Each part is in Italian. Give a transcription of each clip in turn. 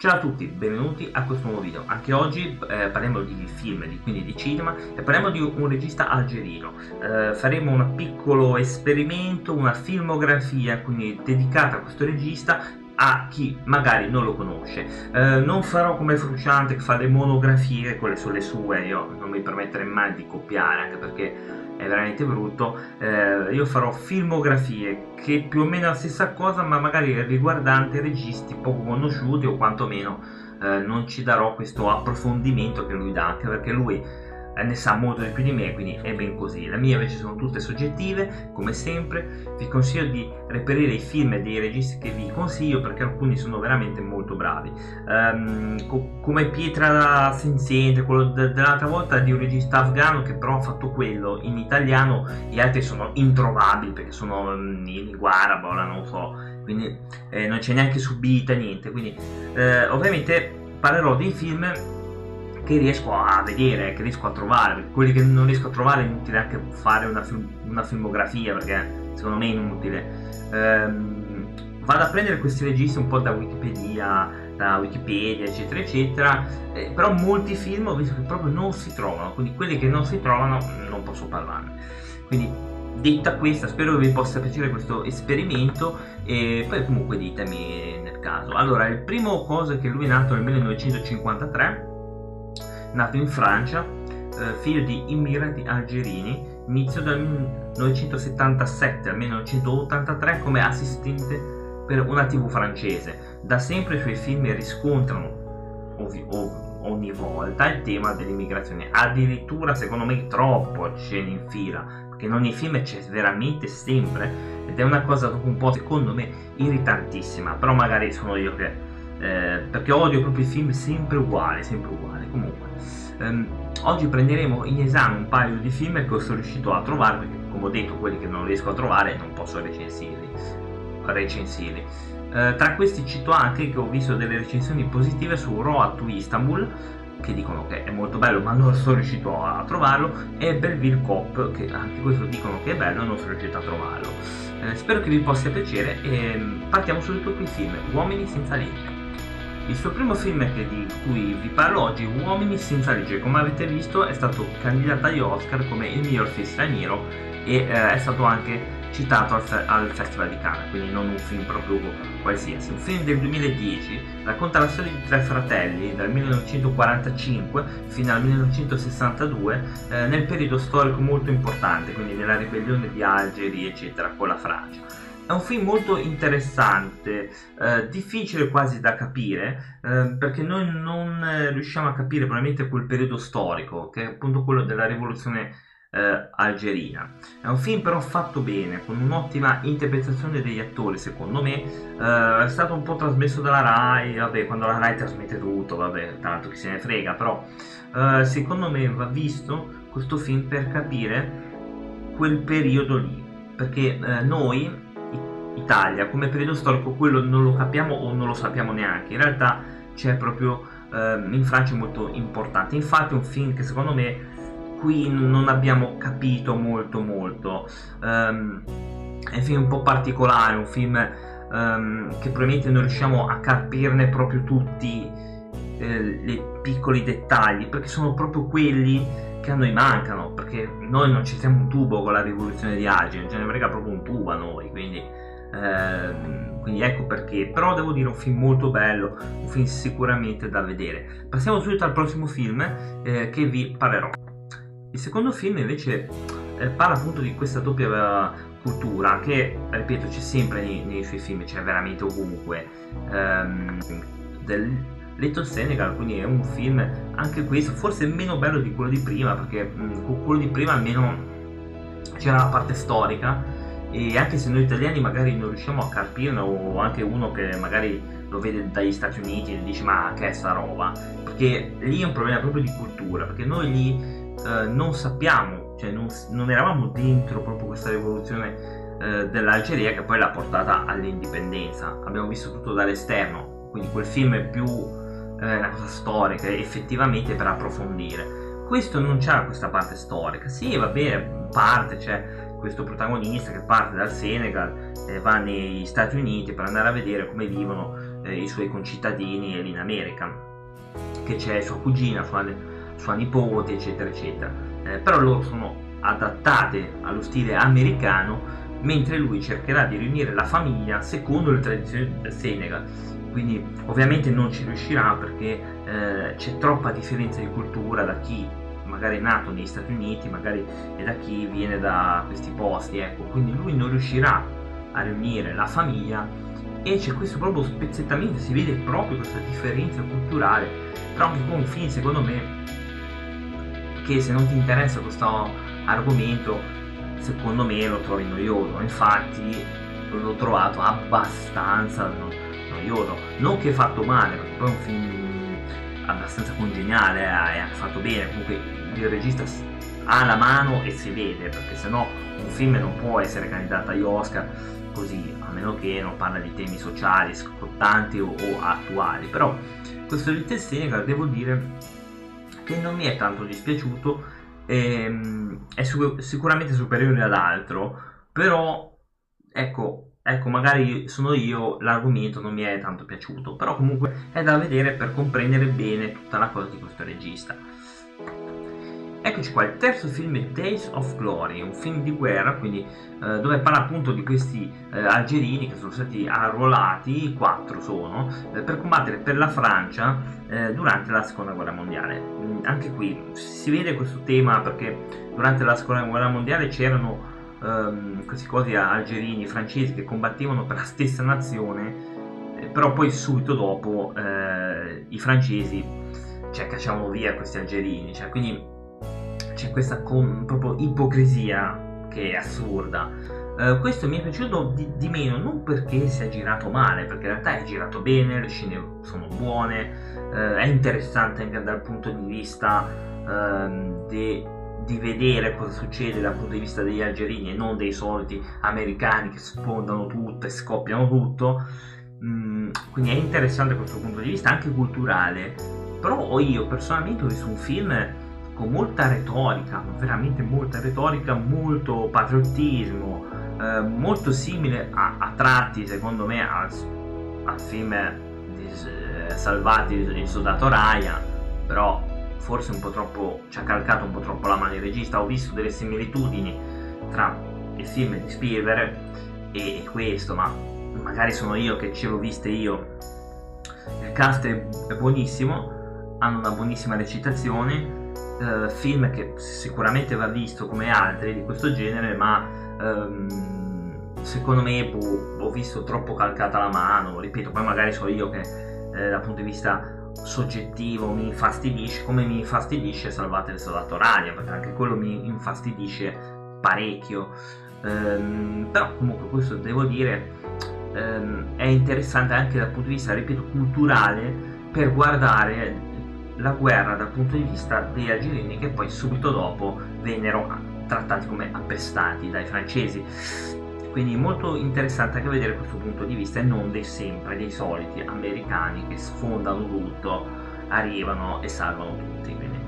Ciao a tutti, benvenuti a questo nuovo video. Anche oggi eh, parliamo di film, di, quindi di cinema, e parliamo di un regista algerino. Eh, faremo un piccolo esperimento, una filmografia quindi dedicata a questo regista a chi magari non lo conosce. Eh, non farò come Frusciante che fa le monografie, quelle sulle sue, io non mi permetterei mai di copiare, anche perché è veramente brutto. Eh, io farò filmografie che più o meno è la stessa cosa, ma magari riguardante registi poco conosciuti o quantomeno eh, non ci darò questo approfondimento che lui dà, anche perché lui ne sa molto di più di me, quindi è ben così. Le mie invece sono tutte soggettive, come sempre. Vi consiglio di reperire i film dei registi che vi consiglio perché alcuni sono veramente molto bravi. Um, co- come Pietra Senziente, quello de- dell'altra volta di un regista afgano che però ha fatto quello in italiano, gli altri sono introvabili perché sono um, in guarda, non so, quindi eh, non c'è neanche subita niente. Quindi eh, ovviamente parlerò dei film che riesco a vedere, che riesco a trovare, quelli che non riesco a trovare è inutile anche fare una, film, una filmografia perché secondo me è inutile. Ehm, vado a prendere questi registi un po' da Wikipedia, da Wikipedia, eccetera, eccetera, eh, però molti film ho visto che proprio non si trovano, quindi quelli che non si trovano non posso parlarne. Quindi detta questa, spero vi possa piacere questo esperimento e poi comunque ditemi nel caso. Allora, il primo cosa che lui è nato nel 1953 nato in Francia, eh, figlio di immigranti algerini, iniziò dal 1977 al 1983 come assistente per una tv francese. Da sempre i suoi film riscontrano ovvi, ov, ogni volta il tema dell'immigrazione, addirittura secondo me troppo scene in fila, perché in ogni film c'è veramente sempre ed è una cosa un po' secondo me irritantissima, però magari sono io che eh, perché odio proprio i film sempre uguali, sempre uguali. Comunque, ehm, oggi prenderemo in esame un paio di film che sono riuscito a trovare, perché come ho detto, quelli che non riesco a trovare non posso recensirli. recensirli. Eh, tra questi cito anche che ho visto delle recensioni positive su Road to Istanbul, che dicono che è molto bello ma non sono riuscito a trovarlo, e Belleville Cop, che anche questo dicono che è bello ma non sono riuscito a trovarlo. Eh, spero che vi possa piacere e partiamo subito con i film Uomini senza legge. Il suo primo film di cui vi parlo oggi, Uomini senza legge, come avete visto è stato candidato agli Oscar come il miglior film straniero e eh, è stato anche citato al, al, Festival di Cannes, quindi non un film proprio qualsiasi. Un film del 2010 racconta la storia di tre fratelli dal 1945 fino al 1962 eh, nel periodo storico molto importante, quindi nella ribellione di Algeri eccetera con la Francia. È un film molto interessante, eh, difficile quasi da capire, eh, perché noi non eh, riusciamo a capire probabilmente quel periodo storico, che è appunto quello della rivoluzione eh, algerina. È un film però fatto bene, con un'ottima interpretazione degli attori, secondo me. Eh, è stato un po' trasmesso dalla RAI, vabbè, quando la RAI trasmette tutto, vabbè, tanto chi se ne frega, però eh, secondo me va visto questo film per capire quel periodo lì, perché noi Italia come periodo storico quello non lo capiamo o non lo sappiamo neanche. In realtà c'è proprio eh, in Francia molto importante. Infatti è un film che secondo me qui non abbiamo capito molto molto. Um, è un film un po' particolare un film um, che probabilmente non riusciamo a capirne proprio tutti eh, i piccoli dettagli perché sono proprio quelli che a noi mancano perché noi non ci siamo un tubo con la rivoluzione di non ce ne frega proprio un tubo a noi quindi Ehm, quindi ecco perché però devo dire un film molto bello un film sicuramente da vedere. Passiamo subito al prossimo film eh, che vi parlerò. Il secondo film invece eh, parla appunto di questa doppia cultura che ripeto c'è sempre nei, nei suoi film c'è veramente ovunque. Ehm, del Little Senegal quindi è un film anche questo forse meno bello di quello di prima perché mh, mm, con quello di prima almeno c'era la parte storica e anche se noi italiani magari non riusciamo a capirlo o anche uno che magari lo vede dagli Stati Uniti e dice ma che è sta roba? Perché lì è un problema proprio di cultura perché noi lì eh, non sappiamo cioè non, non, eravamo dentro proprio questa rivoluzione eh, dell'Algeria che poi l'ha portata all'indipendenza. Abbiamo visto tutto dall'esterno quindi quel film è più eh, una cosa storica effettivamente per approfondire. Questo non c'ha questa parte storica. Sì va bene parte c'è questo protagonista che parte dal Senegal e va negli Stati Uniti per andare a vedere come vivono eh, i suoi concittadini in America, che c'è sua cugina, sua, sua nipote, eccetera, eccetera. Eh, però loro sono adattate allo stile americano mentre lui cercherà di riunire la famiglia secondo le tradizioni del Senegal. Quindi ovviamente non ci riuscirà perché eh, c'è troppa differenza di cultura da chi magari è nato negli Stati Uniti, magari e da chi viene da questi posti, ecco, quindi lui non riuscirà a riunire la famiglia e c'è questo proprio spezzettamento, si vede proprio questa differenza culturale, anche con un film secondo me che se non ti interessa questo argomento secondo me lo trovi noioso, infatti l'ho trovato abbastanza noioso, non che è fatto male, perché poi è un film abbastanza congeniale, eh, è fatto bene, comunque il regista ha la mano e si vede, perché sennò un film non può essere candidato agli Oscar così, a meno che non parla di temi sociali, scottanti o, o attuali, però questo Little Senegal devo dire che non mi è tanto dispiaciuto ehm, è su- sicuramente superiore ad altro, però ecco, ecco, magari sono io, l'argomento non mi è tanto piaciuto, però comunque è da vedere per comprendere bene tutta la cosa di questo regista. Eccoci qua, il terzo film è Days of Glory, un film di guerra, quindi eh, dove parla appunto di questi eh, algerini che sono stati arruolati, quattro sono, eh, per combattere per la Francia eh, durante la seconda guerra mondiale. Mm, anche qui si vede questo tema perché durante la seconda guerra mondiale c'erano ehm, questi cosi algerini francesi che combattevano per la stessa nazione, eh, però poi subito dopo eh, i francesi cioè, cacciavano via questi algerini, cioè, quindi c'è questa con, proprio ipocrisia che è assurda. Uh, questo mi è piaciuto di, di, meno, non perché sia girato male, perché in realtà è girato bene, le scene sono buone, uh, è interessante anche dal punto di vista uh, de, di vedere cosa succede dal punto di vista degli algerini e non dei soliti americani che sfondano tutto e scoppiano tutto. Mm, quindi è interessante questo punto di vista, anche culturale. Però io personalmente ho visto un film con molta retorica, veramente molta retorica, molto patriottismo, eh, molto simile a, a, tratti secondo me al, al film di, eh, Salvati di Soldato Ryan, però forse un po' troppo, ci ha calcato un po' troppo la mano il regista, ho visto delle similitudini tra il film di Spielberg e, e questo, ma magari sono io che ce l'ho viste io. Il cast è buonissimo, hanno una buonissima recitazione, uh, film che sicuramente va visto come altri di questo genere, ma um, secondo me boh, ho visto troppo calcata la mano, ripeto, poi magari so io che eh, dal punto di vista soggettivo mi infastidisce, come mi infastidisce Salvate il soldato Rania, perché anche quello mi infastidisce parecchio. Um, però comunque questo devo dire um, è interessante anche dal punto di vista, ripeto, culturale per guardare la guerra dal punto di vista degli algerini che poi subito dopo vennero trattati come appestati dai francesi. Quindi molto interessante anche vedere questo punto di vista e non dei sempre dei soliti americani che sfondano tutto, arrivano e salvano tutti. Quindi,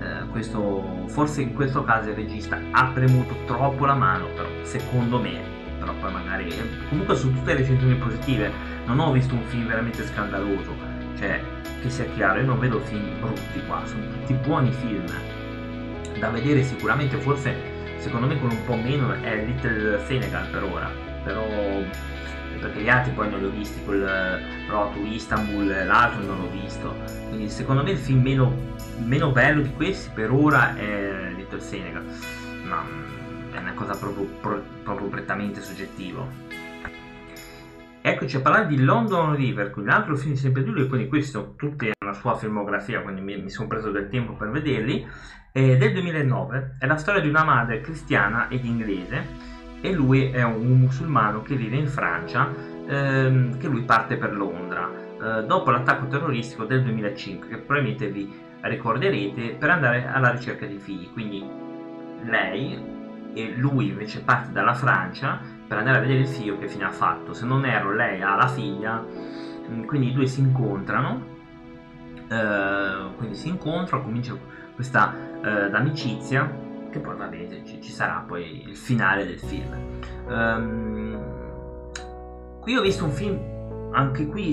eh, questo, forse in questo caso il regista ha premuto troppo la mano, però secondo me, però poi magari comunque su tutte le recensioni positive non ho visto un film veramente scandaloso, cioè che sia chiaro, io non vedo film brutti qua, sono tutti buoni film da vedere sicuramente, forse secondo me con un po' meno è Little Senegal per ora, però perché gli altri poi non li ho visti, quel Road to Istanbul, l'altro non l'ho visto, quindi secondo me il film meno, meno bello di questi per ora è Little Senegal, ma è una cosa proprio, proprio prettamente soggettiva. Eccoci a parlare di London River, quindi un altro film sempre di lui, quindi questo tutti la sua filmografia, quindi mi, mi sono preso del tempo per vederli, eh, del 2009, è la storia di una madre cristiana ed inglese e lui è un musulmano che vive in Francia, ehm, che lui parte per Londra, eh, dopo l'attacco terroristico del 2005, che probabilmente vi ricorderete, per andare alla ricerca di figli, quindi lei e lui invece parte dalla Francia per andare a vedere il figlio che fine ha fatto. Se non erro, lei ha la figlia, mm, quindi i due si incontrano. Eh, quindi si incontrano, comincia questa eh, amicizia che poi va bene, ci, ci, sarà poi il finale del film. Um, qui ho visto un film, anche qui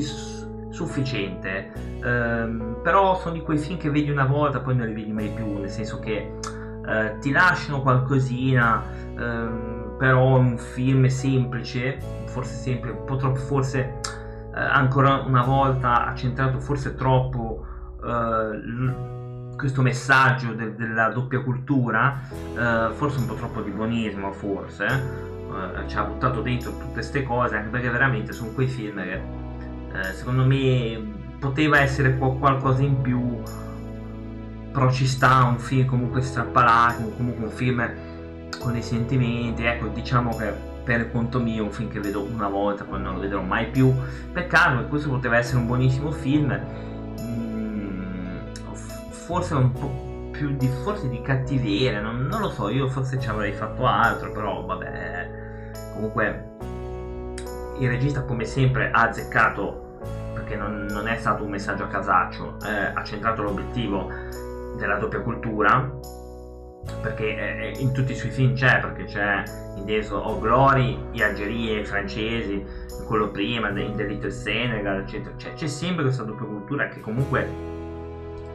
sufficiente, ehm, però sono di quei film che vedi una volta poi non li vedi mai più, nel senso che eh, ti lasciano qualcosina, ehm, però è un film semplice, forse sempre un po' troppo, forse eh, ancora una volta ha centrato forse troppo eh, questo messaggio de- della doppia cultura, eh, forse un po' troppo di buonismo, forse, eh, ci ha buttato dentro tutte queste cose, anche perché veramente sono quei film che eh, secondo me poteva essere qualcosa in più, però ci sta un film comunque strappalato, comunque un film con dei sentimenti, ecco diciamo che per conto mio un film che vedo una volta, poi non lo vedrò mai più, peccato che questo poteva essere un buonissimo film, mm, forse un po' più di, forse di cattiveria, non, non, lo so, io forse ci avrei fatto altro, però vabbè, comunque il regista come sempre ha azzeccato perché non, non è stato un messaggio a casaccio, eh, ha centrato l'obiettivo della doppia cultura perché in tutti i suoi film c'è, perché c'è in Days of Glory gli algerie, i francesi, quello prima, in The Little Senegal, eccetera. Cioè, c'è sempre questa doppia cultura che comunque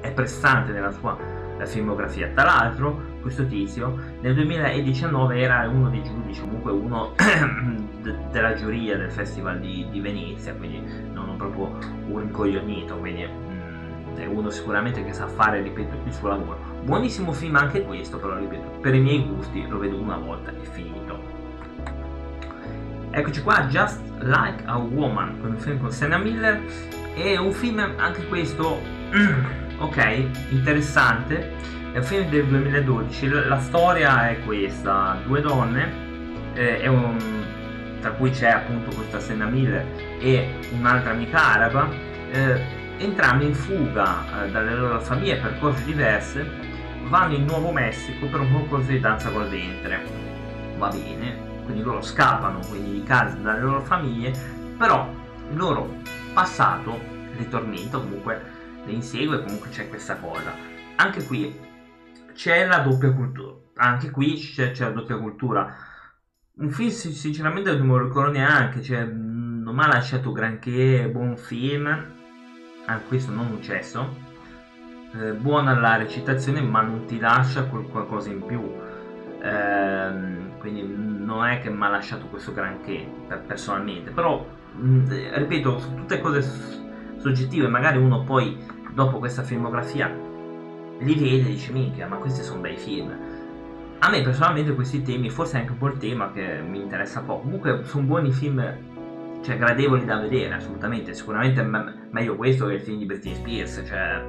è prestante nella sua filmografia. Tra l'altro, questo tizio nel 2019 era uno dei giudici, comunque uno della giuria del Festival di, di, Venezia, quindi non proprio un incoglionito, quindi mm, è uno sicuramente che sa fare, ripeto, il suo lavoro Buonissimo film anche questo, però ripeto, per i miei gusti lo vedo una volta e finito. Eccoci qua, Just Like a Woman, un film con Senna Miller. È un film, anche questo, ok, interessante. È un film del 2012. La storia è questa: due donne, eh, un, tra cui c'è appunto questa Senna Miller e un'altra amica araba. Eh, entrambe in fuga eh, dalle loro famiglie per cose diverse vanno in Nuovo Messico per un concorso di danza col ventre. Va bene, quindi loro scappano quindi di casa dalle loro famiglie, però il loro passato li tormenta, comunque le insegue, comunque c'è questa cosa. Anche qui c'è la doppia cultura, anche qui c'è, c'è la doppia cultura. Un film sinceramente non me lo ricordo neanche, cioè, non mi ha lasciato granché buon film, anche questo non successo eh, buona la recitazione ma non ti lascia qualcosa in più. Eh, quindi non è che mi ha lasciato questo granché per, personalmente. Però mm, ripeto sono tutte cose soggettive magari uno poi dopo questa filmografia li vede e dice minchia ma questi sono bei film. A me personalmente questi temi forse è anche un po' il tema che mi interessa poco. Comunque sono buoni film cioè gradevoli da vedere assolutamente. Sicuramente me- meglio questo che il film di Britney Spears cioè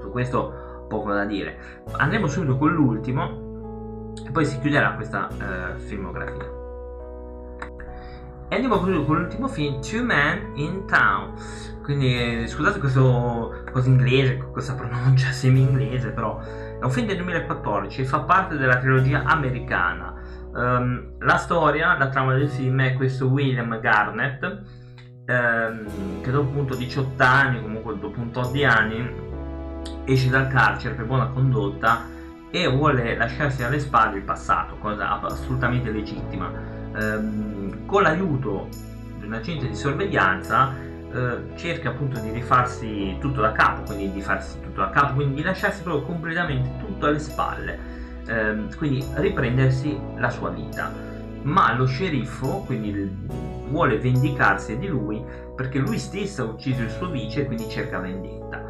su questo poco da dire. Andremo subito con l'ultimo e poi si chiuderà questa eh, filmografia. E andiamo con l'ultimo film, Two Men in Town. Quindi scusate questo cosa inglese, questa pronuncia semi-inglese, però è un film del 2014, fa parte della trilogia americana. Um, la storia, la trama del film è questo William Garnett, um, che dopo appunto 18 anni, comunque dopo un tot di anni, esce dal carcere per buona condotta e vuole lasciarsi alle spalle il passato, cosa assolutamente legittima. Ehm, con l'aiuto di un agente di sorveglianza eh, cerca appunto di rifarsi tutto da capo, quindi di farsi tutto da capo, quindi di lasciarsi proprio completamente tutto alle spalle, ehm, quindi riprendersi la sua vita. Ma lo sceriffo, quindi vuole vendicarsi di lui perché lui stesso ha ucciso il suo vice e quindi cerca vendetta.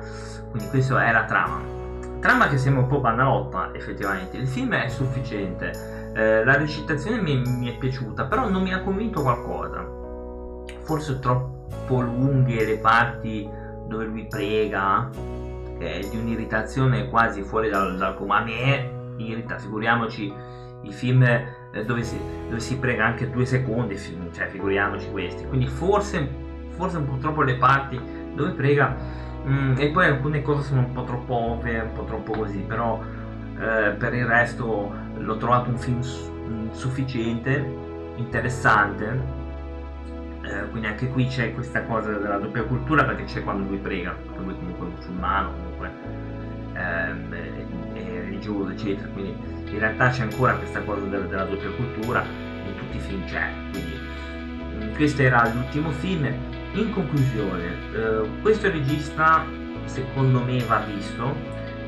Quindi questa è la trama. Trama che sembra un po' banalotta effettivamente. Il film è sufficiente, eh, la recitazione mi, mi, è piaciuta, però non mi ha convinto qualcosa. Forse troppo lunghe le parti dove lui prega, che è di un'irritazione quasi fuori dal, dal. A me irrita, figuriamoci i film eh, dove, si, dove, si, prega anche due secondi, cioè figuriamoci questi. Quindi forse, forse un po' troppo le parti dove prega Mm, e poi alcune cose sono un po' troppo ovvie, un po' troppo così, però eh, per il resto l'ho trovato un film mm, sufficiente, interessante. Eh, quindi anche qui c'è questa cosa della doppia cultura perché c'è quando lui prega, perché lui comunque è musulmano, comunque ehm, è religioso, eccetera. Quindi in realtà c'è ancora questa cosa della, della doppia cultura, in tutti i film c'è. Quindi mm, questo era l'ultimo film in conclusione, eh, questo regista secondo me va visto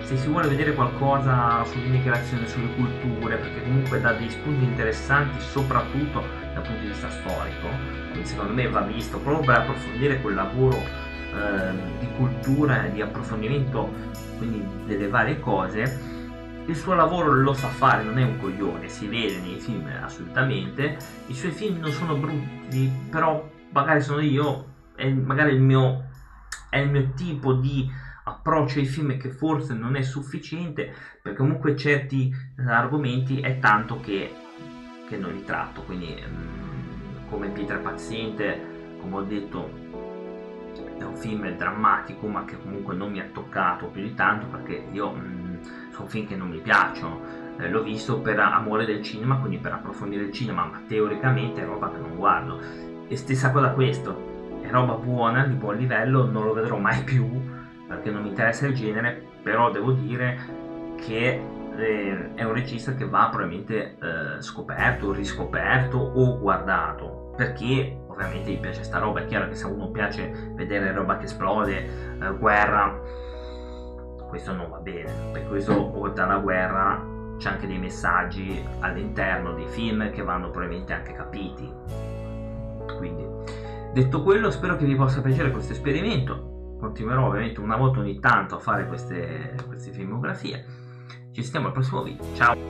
se si vuole vedere qualcosa sull'immigrazione, sulle culture, perché comunque dà dei spunti interessanti soprattutto dal punto di vista storico, quindi secondo me va visto proprio per approfondire quel lavoro eh, di cultura e di approfondimento quindi delle varie cose. Il suo lavoro lo sa fare, non è un coglione, si vede nei film assolutamente. I suoi film non sono brutti, però magari sono io, è magari il mio, è il mio tipo di approccio ai film che forse non è sufficiente perché comunque certi eh, argomenti è tanto che, che non li tratto. Quindi mm, come Pietra Paziente come ho detto è un film drammatico ma che comunque non mi ha toccato più di tanto perché io mm, sono film che non mi piacciono. Eh, l'ho visto per amore del cinema quindi per approfondire il cinema ma teoricamente è roba che non guardo. E stessa cosa questo roba buona di buon livello non lo vedrò mai più perché non mi interessa il genere, però devo dire che eh, è un regista che va probabilmente eh, scoperto, riscoperto o guardato, perché ovviamente gli piace sta roba, è chiaro che se a uno piace vedere roba che esplode, eh, guerra, questo non va bene, per questo oltre alla guerra c'è anche dei messaggi all'interno dei film che vanno probabilmente anche capiti. Quindi, detto quello, spero che vi possa piacere questo esperimento continuerò ovviamente una volta ogni tanto a fare queste, queste filmografie. Ci sentiamo al prossimo video, ciao!